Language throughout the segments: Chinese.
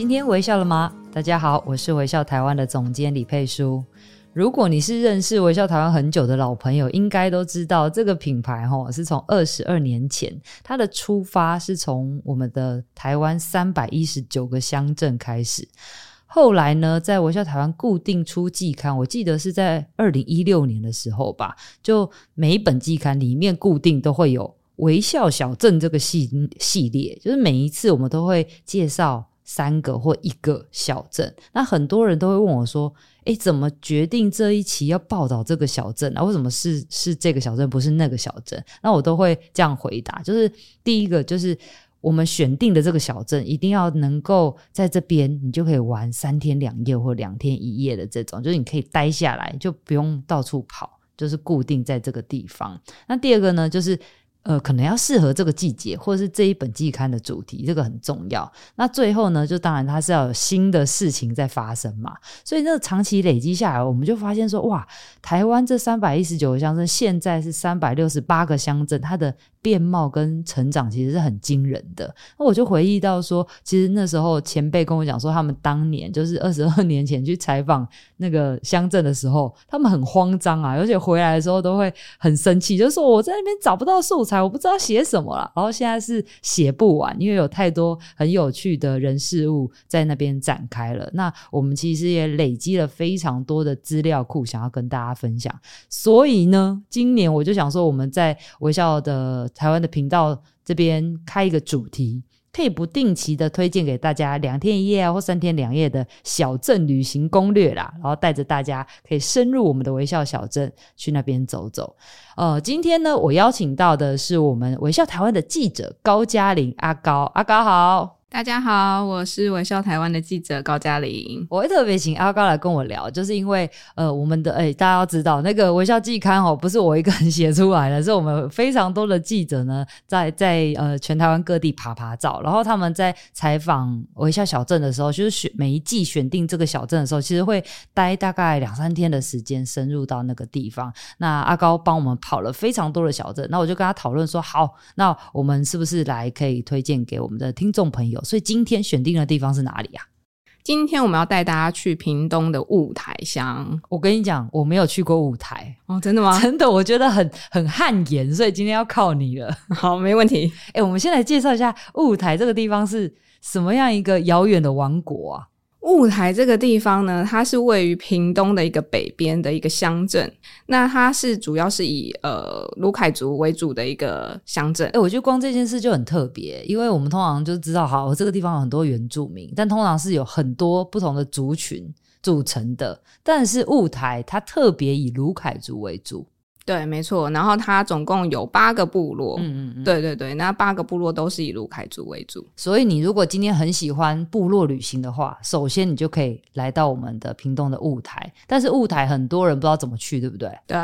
今天微笑了吗？大家好，我是微笑台湾的总监李佩书。如果你是认识微笑台湾很久的老朋友，应该都知道这个品牌齁是从二十二年前，它的出发是从我们的台湾三百一十九个乡镇开始。后来呢，在微笑台湾固定出季刊，我记得是在二零一六年的时候吧，就每一本季刊里面固定都会有微笑小镇这个系系列，就是每一次我们都会介绍。三个或一个小镇，那很多人都会问我说：“诶，怎么决定这一期要报道这个小镇啊？为什么是是这个小镇，不是那个小镇？”那我都会这样回答：就是第一个，就是我们选定的这个小镇，一定要能够在这边，你就可以玩三天两夜或两天一夜的这种，就是你可以待下来，就不用到处跑，就是固定在这个地方。那第二个呢，就是。呃，可能要适合这个季节，或者是这一本季刊的主题，这个很重要。那最后呢，就当然它是要有新的事情在发生嘛。所以，那个长期累积下来，我们就发现说，哇，台湾这三百一十九个乡镇，现在是三百六十八个乡镇，它的面貌跟成长其实是很惊人的。那我就回忆到说，其实那时候前辈跟我讲说，他们当年就是二十二年前去采访那个乡镇的时候，他们很慌张啊，而且回来的时候都会很生气，就说我在那边找不到素材。我不知道写什么了，然后现在是写不完，因为有太多很有趣的人事物在那边展开了。那我们其实也累积了非常多的资料库，想要跟大家分享。所以呢，今年我就想说，我们在微笑的台湾的频道这边开一个主题。可以不定期的推荐给大家两天一夜，或三天两夜的小镇旅行攻略啦，然后带着大家可以深入我们的微笑小镇，去那边走走。呃，今天呢，我邀请到的是我们微笑台湾的记者高嘉玲，阿高，阿高好。大家好，我是微笑台湾的记者高嘉玲。我会特别请阿高来跟我聊，就是因为呃，我们的诶、大家要知道，那个微笑季刊哦，不是我一个人写出来的，是我们非常多的记者呢，在在呃全台湾各地爬爬照，然后他们在采访微笑小镇的时候，就是选每一季选定这个小镇的时候，其实会待大概两三天的时间，深入到那个地方。那阿高帮我们跑了非常多的小镇，那我就跟他讨论说，好，那我们是不是来可以推荐给我们的听众朋友？所以今天选定的地方是哪里呀？今天我们要带大家去屏东的雾台乡。我跟你讲，我没有去过雾台哦，真的吗？真的，我觉得很很汗颜，所以今天要靠你了。好，没问题。哎，我们先来介绍一下雾台这个地方是什么样一个遥远的王国啊？雾台这个地方呢，它是位于屏东的一个北边的一个乡镇。那它是主要是以呃鲁凯族为主的一个乡镇。诶，我觉得光这件事就很特别，因为我们通常就知道，好，这个地方有很多原住民，但通常是有很多不同的族群组成的。但是雾台它特别以鲁凯族为主。对，没错。然后它总共有八个部落，嗯嗯嗯，对对对，那八个部落都是以卢凯族为主。所以你如果今天很喜欢部落旅行的话，首先你就可以来到我们的屏东的雾台。但是雾台很多人不知道怎么去，对不对？对。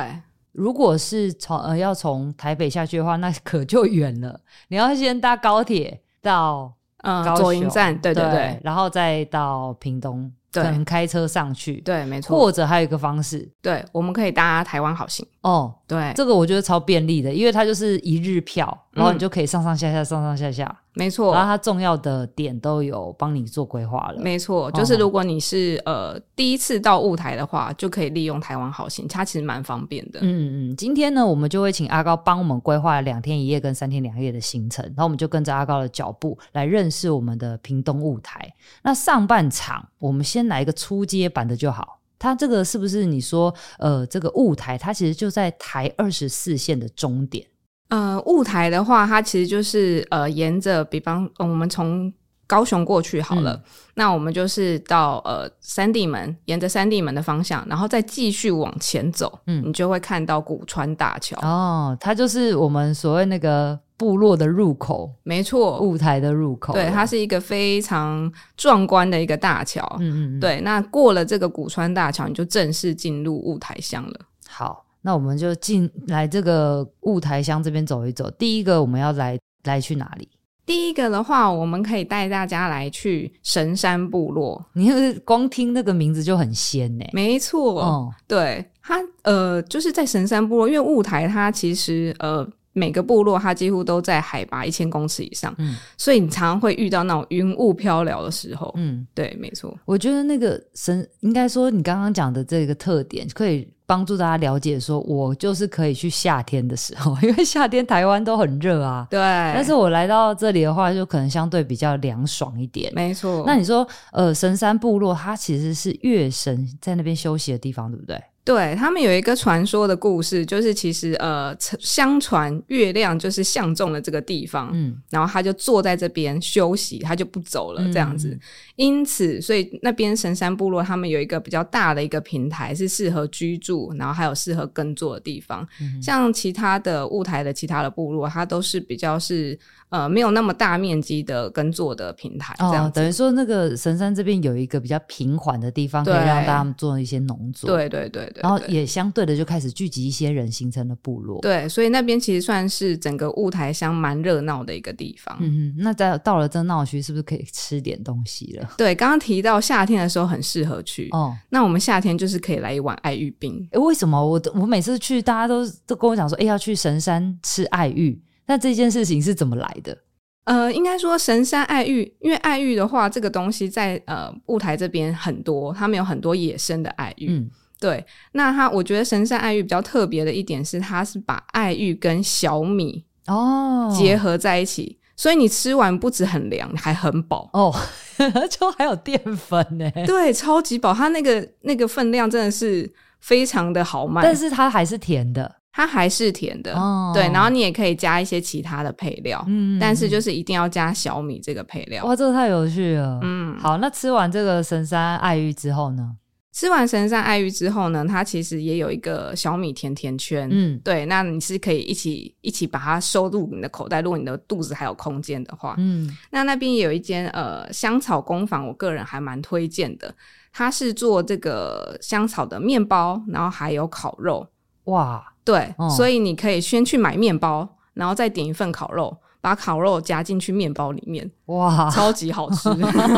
如果是从呃要从台北下去的话，那可就远了。你要先搭高铁到嗯左营站，对对对，对，然后再到屏东。可能开车上去，对，没错。或者还有一个方式，对，我们可以搭台湾好行哦。对，这个我觉得超便利的，因为它就是一日票，嗯、然后你就可以上上下下，上上下下。没错，然后它重要的点都有帮你做规划了。没错，就是如果你是、哦、呃第一次到雾台的话，就可以利用台湾好行，它其实蛮方便的。嗯嗯，今天呢，我们就会请阿高帮我们规划两天一夜跟三天两夜的行程，然后我们就跟着阿高的脚步来认识我们的屏东雾台。那上半场我们先来一个初阶版的就好。它这个是不是你说呃这个雾台，它其实就在台二十四线的终点？呃，雾台的话，它其实就是呃，沿着，比方、呃、我们从高雄过去好了，嗯、那我们就是到呃三地门，沿着三地门的方向，然后再继续往前走，嗯，你就会看到古川大桥。哦，它就是我们所谓那个部落的入口，没错，雾台的入口，对，它是一个非常壮观的一个大桥。嗯嗯嗯，对，那过了这个古川大桥，你就正式进入雾台乡了。好，那我们就进来这个雾台乡这边走一走。第一个我们要来来去哪里？第一个的话，我们可以带大家来去神山部落。你是光听那个名字就很仙呢？没错，哦，对，它呃，就是在神山部落，因为雾台它其实呃。每个部落它几乎都在海拔一千公尺以上，嗯，所以你常常会遇到那种云雾飘渺的时候，嗯，对，没错。我觉得那个神应该说你刚刚讲的这个特点，可以帮助大家了解，说我就是可以去夏天的时候，因为夏天台湾都很热啊，对。但是我来到这里的话，就可能相对比较凉爽一点，没错。那你说，呃，神山部落它其实是月神在那边休息的地方，对不对？对，他们有一个传说的故事，就是其实呃，相传月亮就是相中了这个地方，嗯，然后他就坐在这边休息，他就不走了，这样子。嗯、因此，所以那边神山部落他们有一个比较大的一个平台，是适合居住，然后还有适合耕作的地方。嗯、像其他的雾台的其他的部落，它都是比较是。呃，没有那么大面积的耕作的平台，这样、哦、等于说那个神山这边有一个比较平缓的地方，可以让大家做一些农作。对对对对，然后也相对的就开始聚集一些人，形成了部落。对，所以那边其实算是整个雾台乡蛮热闹的一个地方。嗯嗯，那在到了这闹区，是不是可以吃点东西了？对，刚刚提到夏天的时候很适合去哦。那我们夏天就是可以来一碗爱玉冰。诶，为什么我我每次去，大家都都跟我讲说，诶，要去神山吃爱玉。那这件事情是怎么来的？呃，应该说神山爱玉，因为爱玉的话，这个东西在呃雾台这边很多，他们有很多野生的爱玉。嗯，对。那它，我觉得神山爱玉比较特别的一点是，它是把爱玉跟小米哦结合在一起，哦、所以你吃完不止很凉，还很饱哦，就还有淀粉呢。对，超级饱，它那个那个分量真的是非常的好卖，但是它还是甜的。它还是甜的，哦、对，然后你也可以加一些其他的配料，嗯，但是就是一定要加小米这个配料。哇，这个太有趣了，嗯，好，那吃完这个神山爱玉之后呢？吃完神山爱玉之后呢，它其实也有一个小米甜甜圈，嗯，对，那你是可以一起一起把它收入你的口袋，如果你的肚子还有空间的话，嗯，那那边也有一间呃香草工坊，我个人还蛮推荐的，它是做这个香草的面包，然后还有烤肉，哇。对，哦、所以你可以先去买面包，然后再点一份烤肉，把烤肉夹进去面包里面，哇，超级好吃！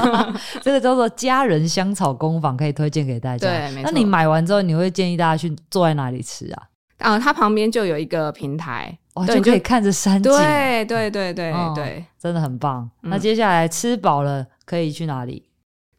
这个叫做佳人香草工坊，可以推荐给大家。对，没错。那你买完之后，你会建议大家去坐在哪里吃啊？啊、呃，它旁边就有一个平台，哦，就可以看着山景。对对对对、哦、对，真的很棒。嗯、那接下来吃饱了，可以去哪里？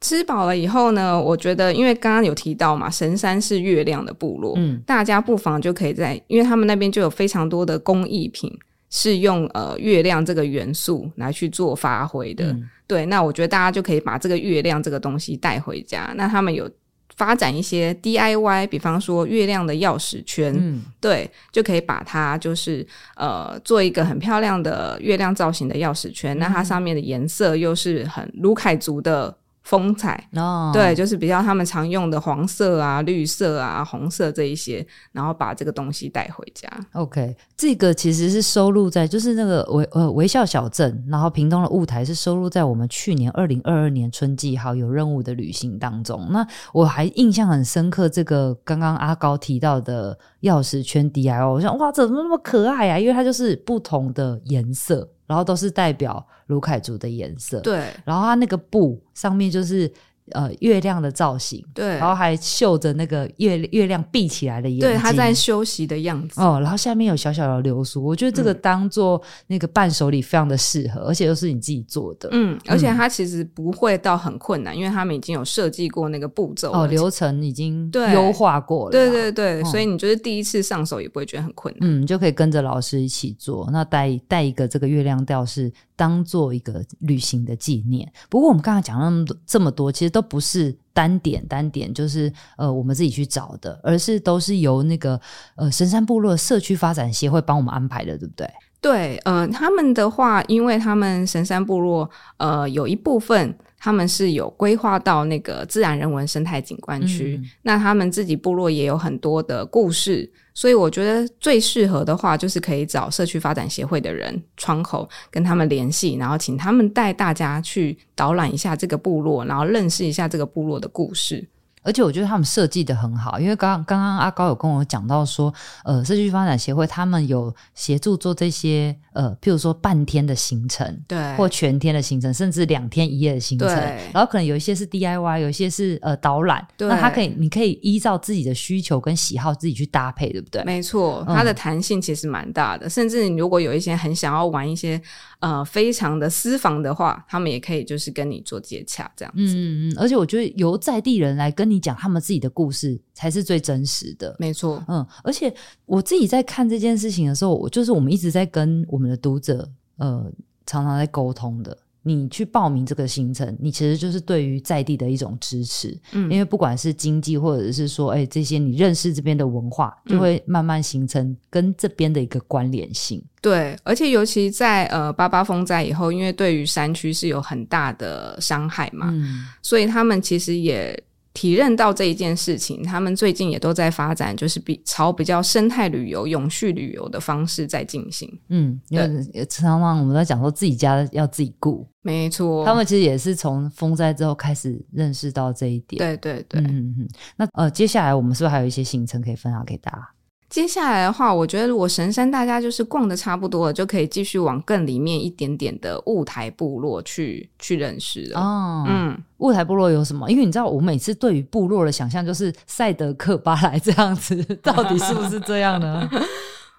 吃饱了以后呢，我觉得因为刚刚有提到嘛，神山是月亮的部落，嗯，大家不妨就可以在，因为他们那边就有非常多的工艺品是用呃月亮这个元素来去做发挥的，嗯、对，那我觉得大家就可以把这个月亮这个东西带回家。那他们有发展一些 DIY，比方说月亮的钥匙圈，嗯，对，就可以把它就是呃做一个很漂亮的月亮造型的钥匙圈，嗯、那它上面的颜色又是很卢凯族的。风采哦，对，就是比较他们常用的黄色啊、绿色啊、红色这一些，然后把这个东西带回家。OK，这个其实是收录在就是那个微呃微笑小镇，然后屏东的雾台是收录在我们去年二零二二年春季好有任务的旅行当中。那我还印象很深刻，这个刚刚阿高提到的钥匙圈 DIY，我想哇，怎么那么可爱啊？因为它就是不同的颜色。然后都是代表卢凯族的颜色，对。然后它那个布上面就是。呃，月亮的造型，对，然后还绣着那个月月亮闭起来的眼睛，对，他在休息的样子。哦。然后下面有小小的流苏，我觉得这个当做那个伴手礼非常的适合，嗯、而且又是你自己做的，嗯，而且它其实不会到很困难，嗯、因为他们已经有设计过那个步骤哦，流程已经优化过了，对对对，所以你就是第一次上手也不会觉得很困难，嗯，就可以跟着老师一起做，那带带一个这个月亮吊饰当做一个旅行的纪念。不过我们刚才讲那么多这么多，其实都不是。单点单点就是呃，我们自己去找的，而是都是由那个呃神山部落社区发展协会帮我们安排的，对不对？对，呃，他们的话，因为他们神山部落呃有一部分他们是有规划到那个自然人文生态景观区，嗯、那他们自己部落也有很多的故事。所以我觉得最适合的话，就是可以找社区发展协会的人窗口跟他们联系，然后请他们带大家去导览一下这个部落，然后认识一下这个部落的故事。而且我觉得他们设计的很好，因为刚刚刚阿高有跟我讲到说，呃，社区发展协会他们有协助做这些，呃，譬如说半天的行程，对，或全天的行程，甚至两天一夜的行程，然后可能有一些是 DIY，有一些是呃导览，那他可以，你可以依照自己的需求跟喜好自己去搭配，对不对？没错，它的弹性其实蛮大的，嗯，甚至你如果有一些很想要玩一些呃非常的私房的话，他们也可以就是跟你做接洽这样子，嗯嗯，而且我觉得由在地人来跟你讲他们自己的故事才是最真实的，没错。嗯，而且我自己在看这件事情的时候，我就是我们一直在跟我们的读者，呃，常常在沟通的。你去报名这个行程，你其实就是对于在地的一种支持，嗯，因为不管是经济或者是说，哎，这些你认识这边的文化，就会慢慢形成跟这边的一个关联性。对，而且尤其在呃八八风灾以后，因为对于山区是有很大的伤害嘛，嗯，所以他们其实也。体认到这一件事情，他们最近也都在发展，就是比朝比较生态旅游、永续旅游的方式在进行。嗯，对，常常我们在讲说自己家要自己顾，没错。他们其实也是从风灾之后开始认识到这一点。对对对，嗯嗯。那呃，接下来我们是不是还有一些行程可以分享给大家？接下来的话，我觉得如果神山大家就是逛的差不多了，就可以继续往更里面一点点的雾台部落去去认识了。哦，嗯，雾台部落有什么？因为你知道，我每次对于部落的想象就是赛德克巴莱这样子，到底是不是这样呢？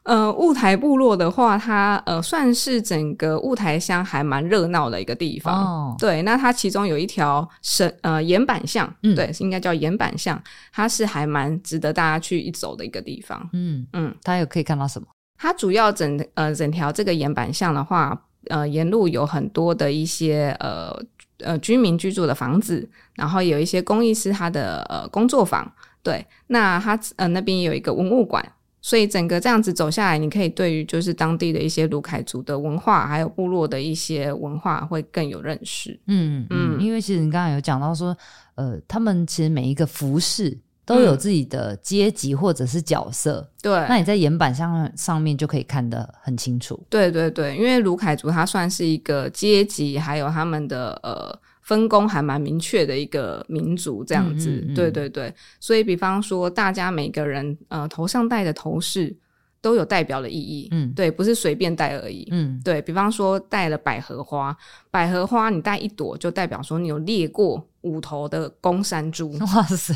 呃，雾台部落的话，它呃算是整个雾台乡还蛮热闹的一个地方。哦，对，那它其中有一条神呃岩板巷，嗯，对，应该叫岩板巷，它是还蛮值得大家去一走的一个地方。嗯嗯，它有可以看到什么？它主要整呃整条这个岩板巷的话，呃沿路有很多的一些呃呃居民居住的房子，然后有一些工艺师他的呃工作坊。对，那它呃那边有一个文物馆。所以整个这样子走下来，你可以对于就是当地的一些卢凯族的文化，还有部落的一些文化会更有认识。嗯嗯，因为其实你刚刚有讲到说，呃，他们其实每一个服饰都有自己的阶级或者是角色。嗯、对，那你在岩板上上面就可以看得很清楚。对对对，因为卢凯族它算是一个阶级，还有他们的呃。分工还蛮明确的一个民族，这样子，嗯嗯嗯，对对对，所以比方说，大家每个人呃头上戴的头饰都有代表的意义，嗯，对，不是随便戴而已，嗯，对，比方说戴了百合花，百合花你戴一朵就代表说你有猎过五头的公山猪，哇塞，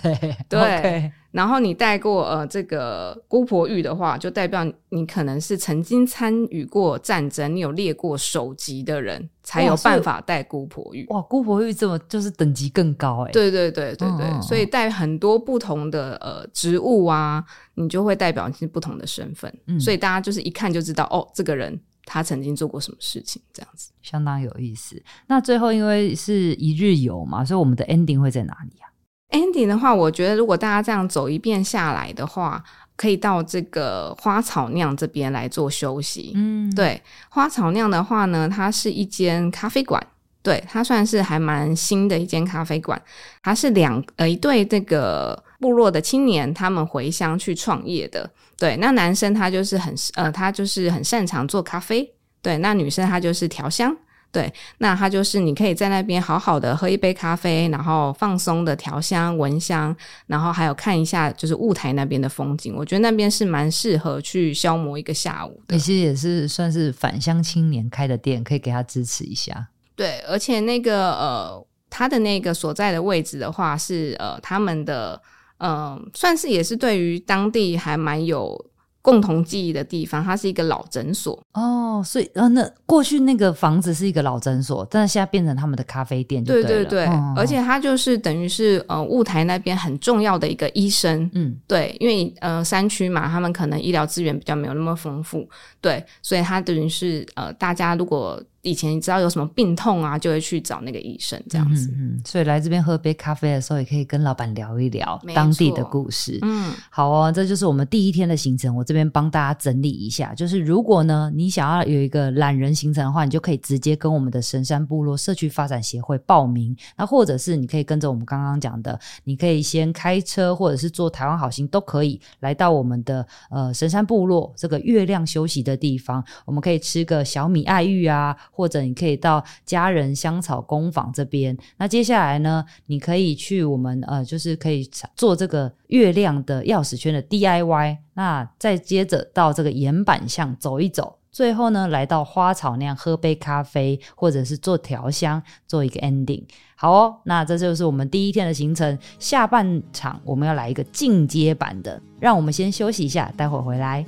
对。Okay. 然后你戴过呃这个姑婆玉的话，就代表你可能是曾经参与过战争，你有列过首级的人，才有办法戴姑婆玉。哇，姑婆玉这么就是等级更高哎。对对对对对，嗯、所以戴很多不同的呃植物啊，你就会代表你是不同的身份，嗯、所以大家就是一看就知道哦，这个人他曾经做过什么事情，这样子相当有意思。那最后因为是一日游嘛，所以我们的 ending 会在哪里啊？ending 的话，我觉得如果大家这样走一遍下来的话，可以到这个花草酿这边来做休息。嗯，对，花草酿的话呢，它是一间咖啡馆，对，它算是还蛮新的一间咖啡馆。它是两呃一对这个部落的青年，他们回乡去创业的。对，那男生他就是很呃，他就是很擅长做咖啡。对，那女生她就是调香。对，那他就是你可以在那边好好的喝一杯咖啡，然后放松的调香、闻香，然后还有看一下就是雾台那边的风景。我觉得那边是蛮适合去消磨一个下午的。其实也是算是返乡青年开的店，可以给他支持一下。对，而且那个呃，他的那个所在的位置的话是呃，他们的嗯、呃，算是也是对于当地还蛮有。共同记忆的地方，它是一个老诊所。哦，所以呃，那过去那个房子是一个老诊所，但是现在变成他们的咖啡店就对，对对对，哦、而且它就是等于是呃雾台那边很重要的一个医生，嗯，对，因为呃山区嘛，他们可能医疗资源比较没有那么丰富，对，所以它等于是呃大家如果以前你知道有什么病痛啊，就会去找那个医生这样子。嗯，嗯，所以来这边喝杯咖啡的时候，也可以跟老板聊一聊当地的故事。嗯，好哦，这就是我们第一天的行程。我这边帮大家整理一下，就是如果呢你想要有一个懒人行程的话，你就可以直接跟我们的神山部落社区发展协会报名。那或者是你可以跟着我们刚刚讲的，你可以先开车或者是坐台湾好行都可以来到我们的呃神山部落这个月亮休息的地方，我们可以吃个小米爱玉啊。或者你可以到家人香草工坊这边。那接下来呢，你可以去我们呃，就是可以做这个月亮的钥匙圈的 DIY。那再接着到这个岩板巷走一走，最后呢，来到花草那样喝杯咖啡，或者是做调香，做一个 ending。好哦，那这就是我们第一天的行程。下半场我们要来一个进阶版的，让我们先休息一下，待会儿回来。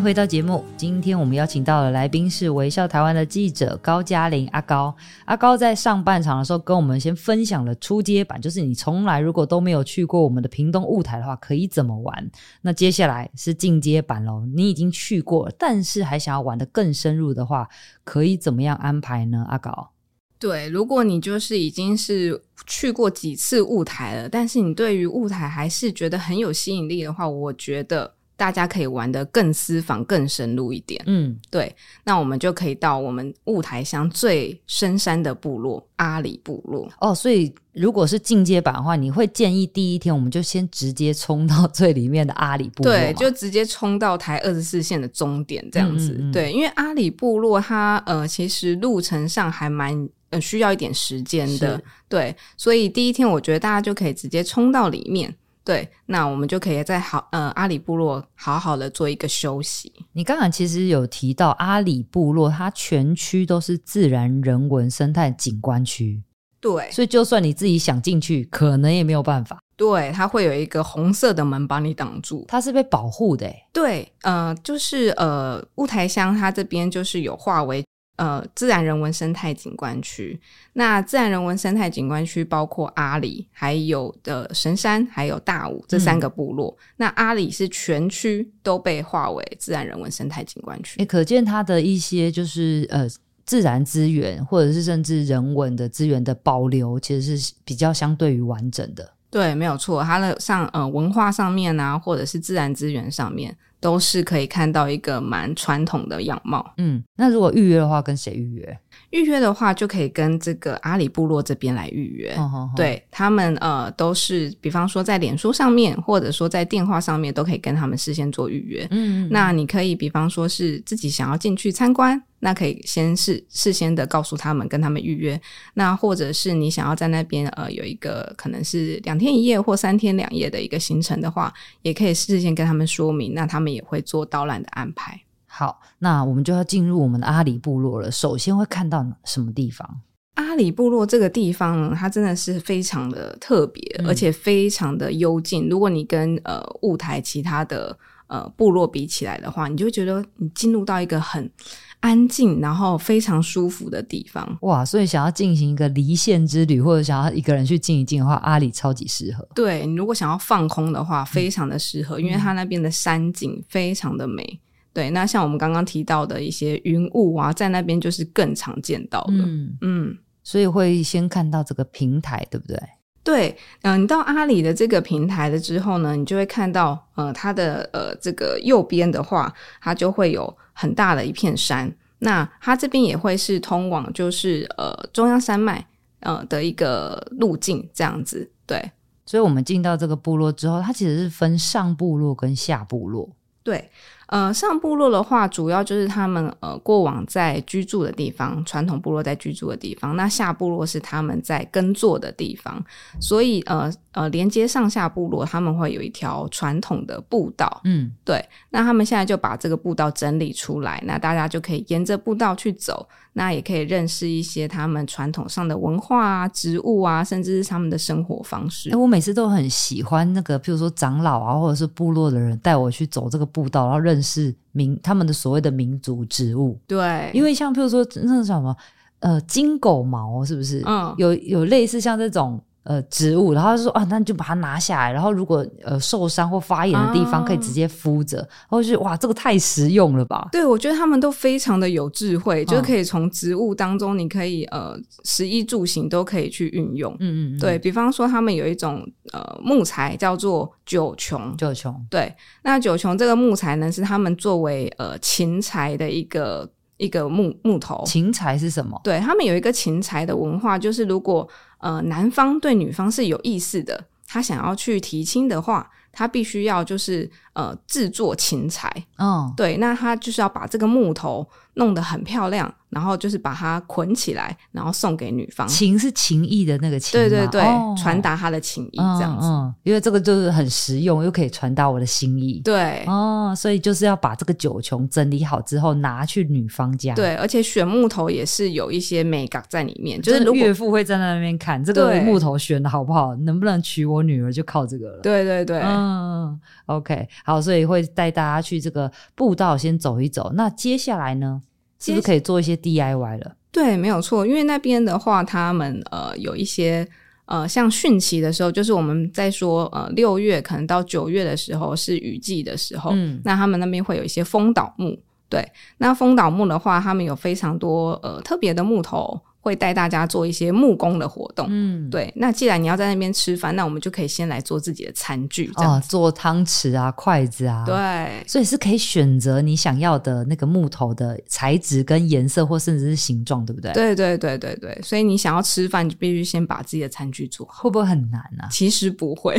回到节目。今天我们邀请到的来宾是微笑台湾的记者高嘉玲阿高。阿高在上半场的时候跟我们先分享了初阶版，就是你从来如果都没有去过我们的屏东雾台的话，可以怎么玩。那接下来是进阶版喽，你已经去过，但是还想要玩得更深入的话，可以怎么样安排呢？阿高，对，如果你就是已经是去过几次雾台了，但是你对于雾台还是觉得很有吸引力的话，我觉得。大家可以玩的更私房、更深入一点。嗯，对，那我们就可以到我们雾台乡最深山的部落阿里部落。哦，所以如果是进阶版的话，你会建议第一天我们就先直接冲到最里面的阿里部落？对，就直接冲到台二十四线的终点这样子。嗯嗯嗯。对，因为阿里部落它呃其实路程上还蛮呃需要一点时间的。对，所以第一天我觉得大家就可以直接冲到里面。对，那我们就可以在好呃阿里部落好好的做一个休息。你刚刚其实有提到阿里部落，它全区都是自然人文生态景观区，对，所以就算你自己想进去，可能也没有办法。对，它会有一个红色的门把你挡住，它是被保护的。对，呃，就是呃雾台乡它这边就是有划为。呃，自然人文生态景观区，那自然人文生态景观区包括阿里，还有的神山，还有大武这三个部落。嗯、那阿里是全区都被划为自然人文生态景观区，也可见它的一些就是呃自然资源，或者是甚至人文的资源的保留，其实是比较相对于完整的。对，没有错，它的上呃文化上面啊，或者是自然资源上面。都是可以看到一个蛮传统的样貌。嗯，那如果预约的话，跟谁预约？预约的话，就可以跟这个阿里部落这边来预约。哦哦哦、对他们，呃，都是比方说在脸书上面，或者说在电话上面，都可以跟他们事先做预约。嗯，嗯，那你可以比方说是自己想要进去参观。那可以先事事先的告诉他们，跟他们预约。那或者是你想要在那边呃有一个可能是两天一夜或三天两夜的一个行程的话，也可以事先跟他们说明，那他们也会做导览的安排。好，那我们就要进入我们的阿里部落了。首先会看到什么地方？阿里部落这个地方呢，它真的是非常的特别，嗯、而且非常的幽静。如果你跟呃雾台其他的呃部落比起来的话，你就会觉得你进入到一个很安静，然后非常舒服的地方。哇！所以想要进行一个离线之旅，或者想要一个人去静一静的话，阿里超级适合。对，你如果想要放空的话，非常的适合，嗯、因为它那边的山景非常的美。对，那像我们刚刚提到的一些云雾啊，在那边就是更常见到的。嗯嗯，所以会先看到这个平台，对不对？对，嗯、呃，你到阿里的这个平台了之后呢，你就会看到，呃，它的呃这个右边的话，它就会有很大的一片山。那它这边也会是通往就是呃中央山脉呃的一个路径这样子。对，所以我们进到这个部落之后，它其实是分上部落跟下部落。对。呃，上部落的话，主要就是他们呃过往在居住的地方，传统部落在居住的地方。那下部落是他们在耕作的地方，所以呃呃连接上下部落，他们会有一条传统的步道。嗯，对。那他们现在就把这个步道整理出来，那大家就可以沿着步道去走，那也可以认识一些他们传统上的文化啊、植物啊，甚至是他们的生活方式。欸，我每次都很喜欢那个，譬如说长老啊，或者是部落的人带我去走这个步道，然后认认识民他们的所谓的民族植物。对，因为像譬如说那种什么呃金狗毛是不是？嗯，有有类似像这种。呃，植物，然后就说啊，那你就把它拿下来，然后如果呃受伤或发炎的地方，可以直接敷着。然后就哇，这个太实用了吧？对，我觉得他们都非常的有智慧，嗯、就是可以从植物当中，你可以呃，食衣住行都可以去运用。嗯嗯嗯。对，比方说，他们有一种呃木材叫做九琼，九琼。对，那九琼这个木材呢，是他们作为呃勤柴的一个一个木木头。芹柴是什么？对，他们有一个芹柴的文化，就是如果。呃，男方对女方是有意思的，他想要去提亲的话，他必须要就是呃制作琴材，嗯，对，那他就是要把这个木头弄得很漂亮。然后就是把它捆起来，然后送给女方。情是情意的那个情，对对对，哦、传达他的情意这样子、嗯嗯。因为这个就是很实用，又可以传达我的心意。对，哦，所以就是要把这个九琼整理好之后拿去女方家。对，而且选木头也是有一些美感在里面，就是岳父会站在那边看这个木头选的好不好，能不能娶我女儿就靠这个了。对对对，嗯，OK，好，所以会带大家去这个步道先走一走。那接下来呢？是不是可以做一些 DIY 了？对，没有错。因为那边的话，他们呃有一些呃，像汛期的时候，就是我们在说呃六月可能到九月的时候是雨季的时候，嗯，那他们那边会有一些风倒木。对，那风倒木的话，他们有非常多呃特别的木头。会带大家做一些木工的活动，嗯，对。那既然你要在那边吃饭，那我们就可以先来做自己的餐具，这样、哦、做汤匙啊、筷子啊，对。所以是可以选择你想要的那个木头的材质跟颜色，或甚至是形状，对不对？对对对对对。所以你想要吃饭，就必须先把自己的餐具做好。会不会很难啊？其实不会。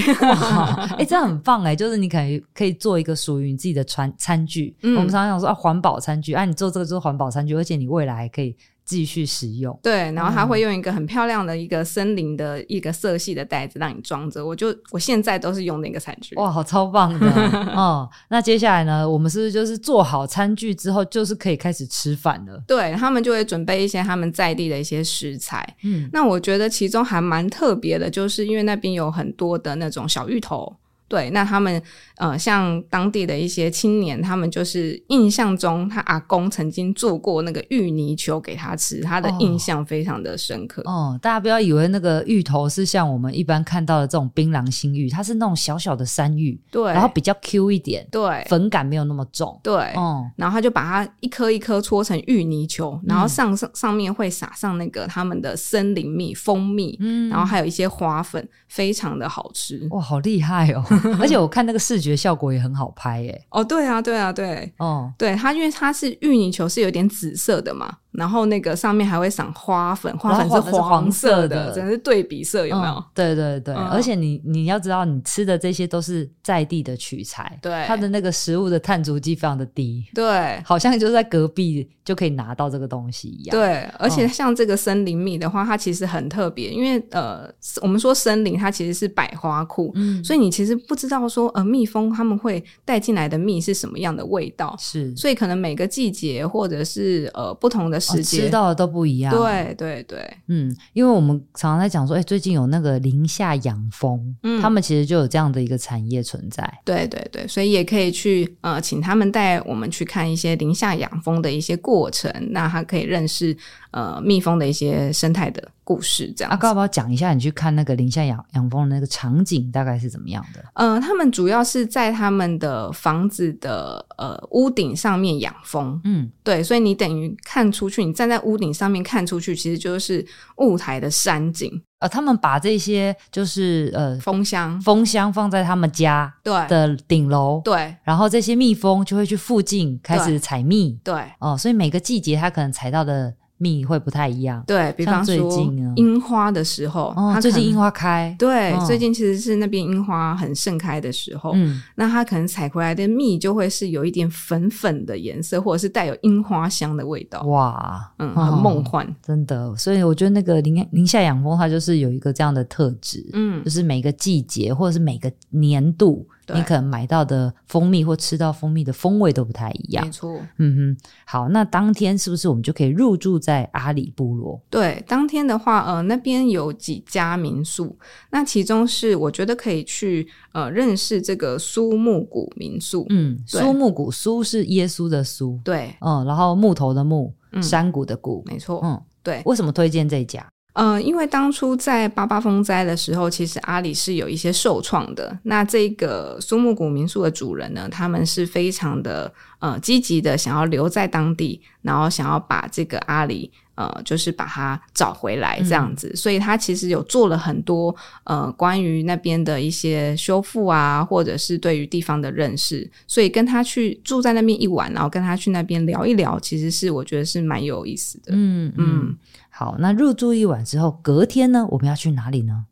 哎，这样很棒哎，就是你可以可以做一个属于你自己的餐餐具。嗯、我们常常说啊，环保餐具，啊，你做这个就是环保餐具，而且你未来还可以。继续使用，对，然后他会用一个很漂亮的一个森林的一个色系的袋子让你装着。我就我现在都是用那个餐具，哇，好超棒的 哦！那接下来呢，我们是不是就是做好餐具之后，就是可以开始吃饭了？对，他们就会准备一些他们在地的一些食材。嗯，那我觉得其中还蛮特别的，就是因为那边有很多的那种小芋头。对，那他们呃，像当地的一些青年，他们就是印象中，他阿公曾经做过那个芋泥球给他吃，他的印象非常的深刻。哦，哦，大家不要以为那个芋头是像我们一般看到的这种槟榔心芋，它是那种小小的山芋，对，然后比较 Q 一点，对，粉感没有那么重，对，嗯，然后他就把它一颗一颗搓成芋泥球，然后上上上面会撒上那个他们的森林蜜、蜂蜜，嗯，然后还有一些花粉，非常的好吃。哇，好厉害哦！而且我看那个视觉效果也很好拍耶！哦，对啊，对啊，对，哦，对，它因为它是芋泥球，是有点紫色的嘛。然后那个上面还会撒花粉，花粉是黄色的，真的是对比色，有没有？嗯、对对对，嗯、而且你你要知道，你吃的这些都是在地的取材，对，它的那个食物的碳足迹非常的低，对，好像就在隔壁就可以拿到这个东西一样。对，而且像这个森林蜜的话，它其实很特别，因为呃，我们说森林它其实是百花库，嗯，所以你其实不知道说呃，蜜蜂他们会带进来的蜜是什么样的味道，是，所以可能每个季节或者是呃不同的。哦、吃到的都不一样，对对对，嗯，因为我们常常在讲说，哎、欸，最近有那个林下养蜂，嗯，他们其实就有这样的一个产业存在，对对对，所以也可以去呃，请他们带我们去看一些林下养蜂的一些过程，那他可以认识呃蜜蜂的一些生态的故事，这样。啊，要不要讲一下你去看那个林下养养蜂的那个场景大概是怎么样的？呃，他们主要是在他们的房子的呃屋顶上面养蜂，嗯，对，所以你等于看出去，你站在屋顶上面看出去，其实就是雾台的山景。呃，他们把这些就是呃蜂箱，蜂箱放在他们家对的顶楼，对，然后这些蜜蜂就会去附近开始采蜜，对，哦、呃，所以每个季节它可能采到的。蜜会不太一样，对，比方说樱花的时候，哦，最近樱花开，对，最近其实是那边樱花很盛开的时候，嗯，那它可能采回来的蜜就会是有一点粉粉的颜色，或者是带有樱花香的味道，哇，嗯，很梦幻，真的，所以我觉得那个宁宁夏养蜂它就是有一个这样的特质，嗯，就是每个季节或者是每个年度。你可能买到的蜂蜜或吃到蜂蜜的风味都不太一样。没错，嗯哼。好，那当天是不是我们就可以入住在阿里部落？对，当天的话，呃，那边有几家民宿，那其中是我觉得可以去呃认识这个苏木谷民宿。嗯，苏木谷，苏是耶稣的苏，对，嗯，然后木头的木，嗯、山谷的谷，没错，嗯，对。为什么推荐这一家？呃，因为当初在八八风灾的时候，其实阿里是有一些受创的。那这个苏木谷民宿的主人呢，他们是非常的呃积极的，想要留在当地，然后想要把这个阿里呃，就是把它找回来这样子。嗯、所以他其实有做了很多呃关于那边的一些修复啊，或者是对于地方的认识。所以跟他去住在那边一晚，然后跟他去那边聊一聊，其实是我觉得是蛮有意思的。嗯嗯。嗯好，那入住一晚之后，隔天呢，我们要去哪里呢？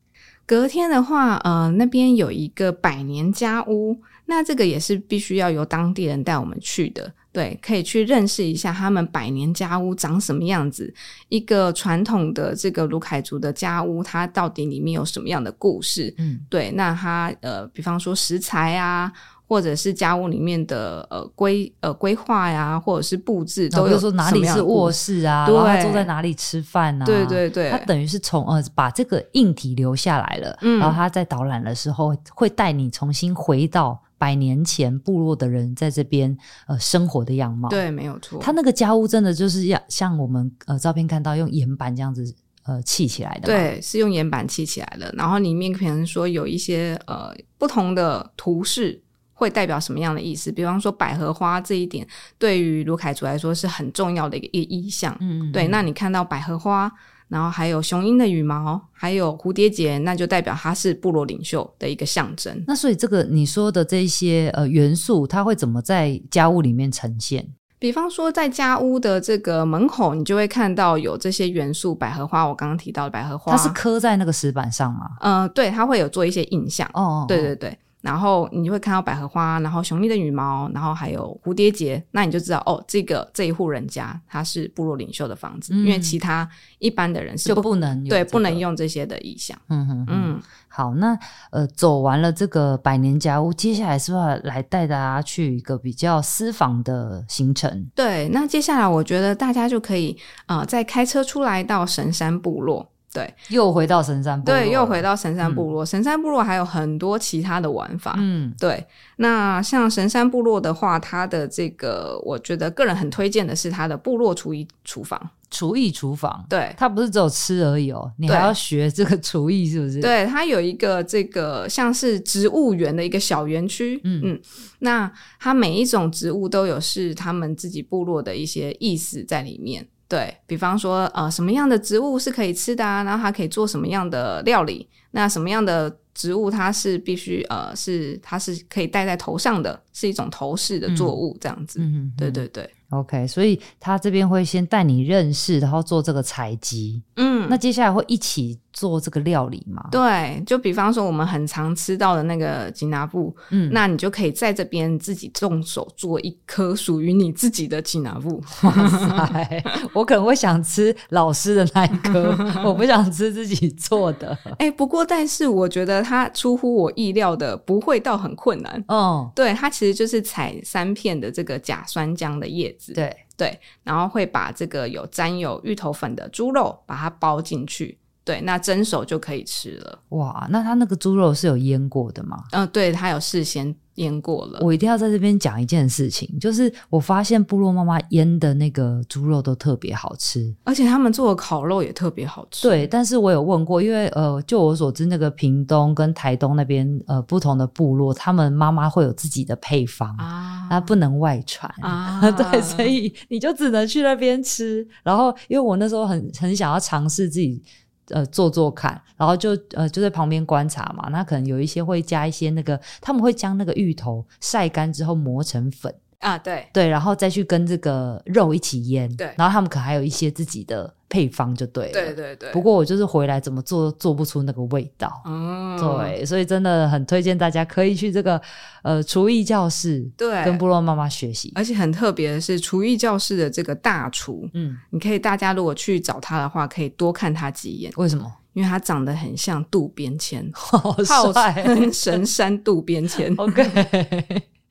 隔天的话，呃，那边有一个百年家屋，那这个也是必须要由当地人带我们去的。对，可以去认识一下他们百年家屋长什么样子，一个传统的这个卢凯族的家屋，它到底里面有什么样的故事？嗯，对，那它呃，比方说食材啊。或者是家务里面的呃规呃规划呀，或者是布置，都有说哪里是卧室啊，对，然后坐在哪里吃饭啊？对对对，他等于是从呃把这个硬体留下来了，嗯，然后他在导览的时候会带你重新回到百年前部落的人在这边呃生活的样貌。对，没有错。他那个家屋真的就是要像我们呃照片看到用岩板这样子呃砌起来的，对，是用岩板砌起来的。然后里面可能说有一些呃不同的图示。会代表什么样的意思？比方说百合花这一点，对于卢凯族来说是很重要的一个意意象。嗯，对。那你看到百合花，然后还有雄鹰的羽毛，还有蝴蝶结，那就代表它是部落领袖的一个象征。那所以这个你说的这些呃元素，它会怎么在家屋里面呈现？比方说在家屋的这个门口，你就会看到有这些元素，百合花。我刚刚提到的百合花，它是刻在那个石板上吗？呃，对，它会有做一些印象。哦，哦，哦，对对对。然后你就会看到百合花，然后雄鹰的羽毛，然后还有蝴蝶结，那你就知道哦，这个这一户人家他是部落领袖的房子，嗯、因为其他一般的人是不就不能用、这个、对不能用这些的意象。嗯哼嗯，好，那呃走完了这个百年家屋，接下来是不是要来带大家去一个比较私房的行程？对，那接下来我觉得大家就可以呃再开车出来到神山部落。对，又回到神山部落。对，又回到神山部落。嗯、神山部落还有很多其他的玩法。嗯，对。那像神山部落的话，它的这个，我觉得个人很推荐的是它的部落厨艺厨房。厨艺厨房，对，它不是只有吃而已哦，你还要学这个厨艺，是不是？对，它有一个这个像是植物园的一个小园区。嗯嗯，那它每一种植物都有是他们自己部落的一些意思在里面。对，比方说，呃，什么样的植物是可以吃的啊？然后它可以做什么样的料理？那什么样的植物它是必须呃是它是可以戴在头上的，是一种头饰的作物，这样子。对对对。OK，所以他这边会先带你认识，然后做这个采集。嗯，那接下来会一起做这个料理吗？对，就比方说我们很常吃到的那个吉拿布，嗯，那你就可以在这边自己动手做一颗属于你自己的吉拿布。哇塞，我可能会想吃老师的那一颗，我不想吃自己做的。哎、欸，不过但是我觉得它出乎我意料的不会到很困难。哦，对，它其实就是采三片的这个假酸浆的叶子。对对，然后会把这个有沾有芋头粉的猪肉把它包进去，对，那蒸熟就可以吃了。哇，那它那个猪肉是有腌过的吗？嗯、呃，对，它有事先。腌过了，我一定要在这边讲一件事情，就是我发现部落妈妈腌的那个猪肉都特别好吃，而且他们做的烤肉也特别好吃。对，但是我有问过，因为呃，就我所知，那个屏东跟台东那边呃不同的部落，他们妈妈会有自己的配方啊，那不能外传啊，对，所以你就只能去那边吃。然后，因为我那时候很很想要尝试自己。呃，做做看，然后就呃就在旁边观察嘛。那可能有一些会加一些那个，他们会将那个芋头晒干之后磨成粉啊，对对，然后再去跟这个肉一起腌，对。然后他们可能还有一些自己的配方，就对了，对对对。不过我就是回来怎么做做不出那个味道，嗯，对，所以真的很推荐大家可以去这个呃厨艺教室，对，跟部落妈妈学习。而且很特别的是，厨艺教室的这个大厨，嗯，你可以大家如果去找他的话，可以多看他几眼。为什么？因为他长得很像渡边谦，好帅神山渡边谦。OK，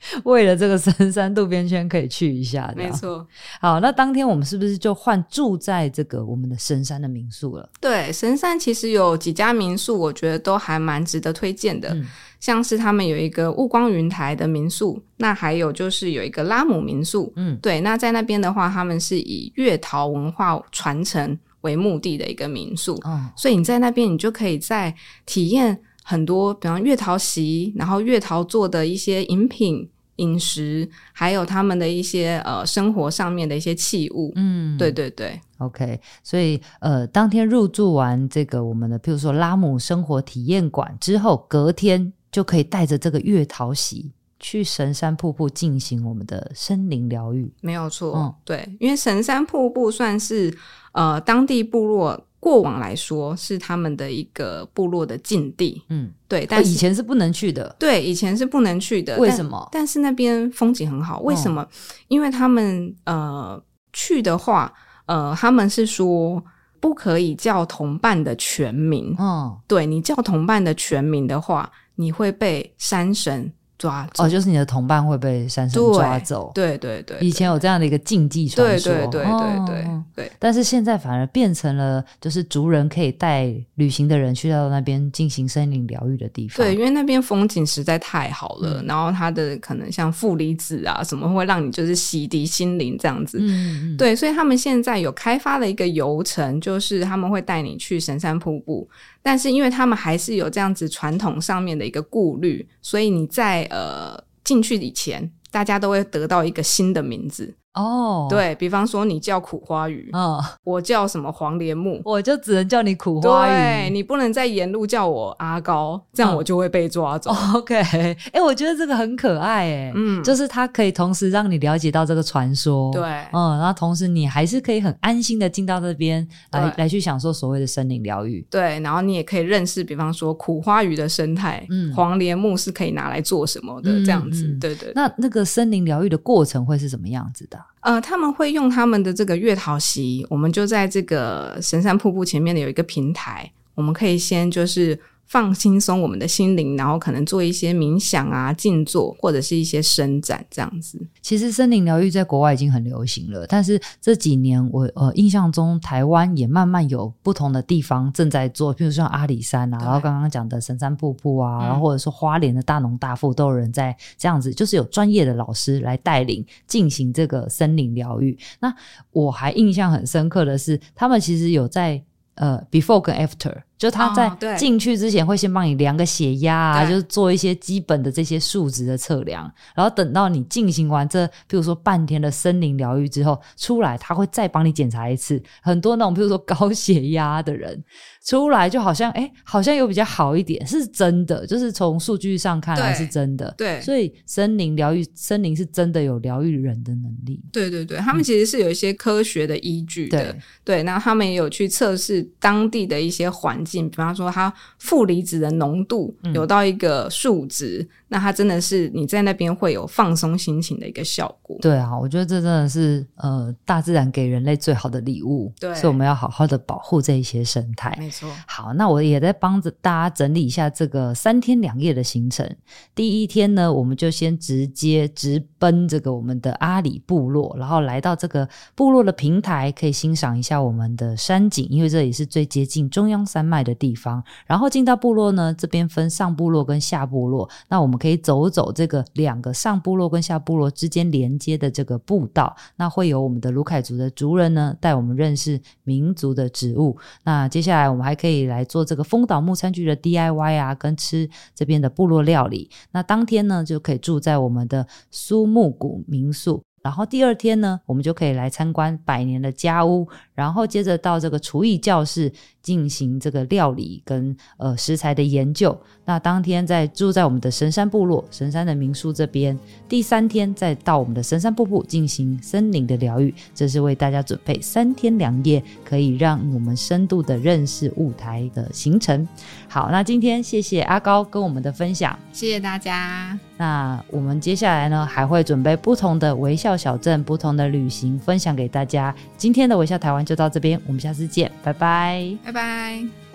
为了这个神山渡边圈可以去一下，没错。好，那当天我们是不是就换住在这个我们的神山的民宿了？对，神山其实有几家民宿，我觉得都还蛮值得推荐的。嗯像是他们有一个雾光云台的民宿，那还有就是有一个拉姆民宿，嗯，对，那在那边的话，他们是以月桃文化传承为目的的一个民宿，嗯，所以你在那边，你就可以在体验很多，比方月桃席，然后月桃做的一些饮品、饮食，还有他们的一些呃生活上面的一些器物，嗯，对对对，OK，所以呃，当天入住完这个我们的，譬如说拉姆生活体验馆之后，隔天。就可以带着这个月桃席去神山瀑布进行我们的森林疗愈，没有错。嗯，对，因为神山瀑布算是呃当地部落过往来说是他们的一个部落的禁地。嗯，对，但以前是不能去的。对，以前是不能去的。为什么？但，但是那边风景很好。为什么？嗯，因为他们呃去的话，呃他们是说不可以叫同伴的全名。哦，对，你叫同伴的全名的话。你会被山神抓走哦，就是你的同伴会被山神抓走。对对对，对，以前有这样的一个禁忌传说。对对对对对对，哦、对。但是现在反而变成了，就是族人可以带旅行的人去到那边进行森林疗愈的地方。对，因为那边风景实在太好了，嗯、然后它的可能像负离子啊什么，会让你就是洗涤心灵这样子。嗯嗯。对，所以他们现在有开发了一个游程，就是他们会带你去神山瀑布。但是因为他们还是有这样子传统上面的一个顾虑，所以你在呃进去以前，大家都会得到一个新的名字。哦、oh.，对，比方说你叫苦花鱼，嗯、oh.，我叫什么黄连木，我就只能叫你苦花鱼，对，你不能在沿路叫我阿高，这样我就会被抓走。Oh. OK，哎、欸，我觉得这个很可爱，哎，嗯，就是它可以同时让你了解到这个传说，对，嗯，然后同时你还是可以很安心的进到这边来来去享受所谓的森林疗愈，对，然后你也可以认识，比方说苦花鱼的生态，嗯，黄连木是可以拿来做什么的，嗯、这样子，对，对对。那那个森林疗愈的过程会是什么样子的？呃，他们会用他们的这个月桃席，我们就在这个神山瀑布前面的有一个平台，我们可以先就是。放轻松我们的心灵，然后可能做一些冥想啊、静坐，或者是一些伸展这样子。其实森林疗愈在国外已经很流行了，但是这几年我呃印象中台湾也慢慢有不同的地方正在做，譬如说像阿里山啊，然后刚刚讲的神山瀑布啊，然后或者说花莲的大农大富都有人在这样子，就是有专业的老师来带领进行这个森林疗愈。那我还印象很深刻的是，他们其实有在呃 before 跟 after。就他在进去之前会先帮你量个血压啊，就是做一些基本的这些数值的测量，然后等到你进行完这，比如说半天的森林疗愈之后出来，他会再帮你检查一次。很多那种比如说高血压的人出来，就好像哎，好像有比较好一点，是真的，就是从数据上看来是真的。对，所以森林疗愈，森林是真的有疗愈人的能力。对对对，他们其实是有一些科学的依据的。嗯、对，那他们也有去测试当地的一些环境。比方说，它负离子的浓度有到一个数值，嗯，那它真的是你在那边会有放松心情的一个效果。对啊，我觉得这真的是呃，大自然给人类最好的礼物。对，所以我们要好好的保护这一些生态。没错。好，那我也在帮着大家整理一下这个三天两夜的行程。第一天呢，我们就先直接直奔这个我们的阿里部落，然后来到这个部落的平台，可以欣赏一下我们的山景，因为这里是最接近中央山脉的地方。然后进到部落呢，这边分上部落跟下部落，那我们可以走走这个两个上部落跟下部落之间连接的这个步道，那会有我们的卢凯族的族人呢带我们认识民族的植物。那接下来我们还可以来做这个风岛木餐具的 DIY 啊，跟吃这边的部落料理。那当天呢就可以住在我们的苏木谷民宿。然后第二天呢，我们就可以来参观百年的家屋，然后接着到这个厨艺教室进行这个料理跟呃食材的研究。那当天在住在我们的神山部落神山的民宿这边，第三天再到我们的神山瀑布进行森林的疗愈。这是为大家准备三天两夜，可以让我们深度的认识雾台的行程。好，那今天谢谢阿高跟我们的分享，谢谢大家。那我们接下来呢，还会准备不同的微笑小镇、不同的旅行分享给大家。今天的微笑台湾就到这边，我们下次见，拜拜，拜拜。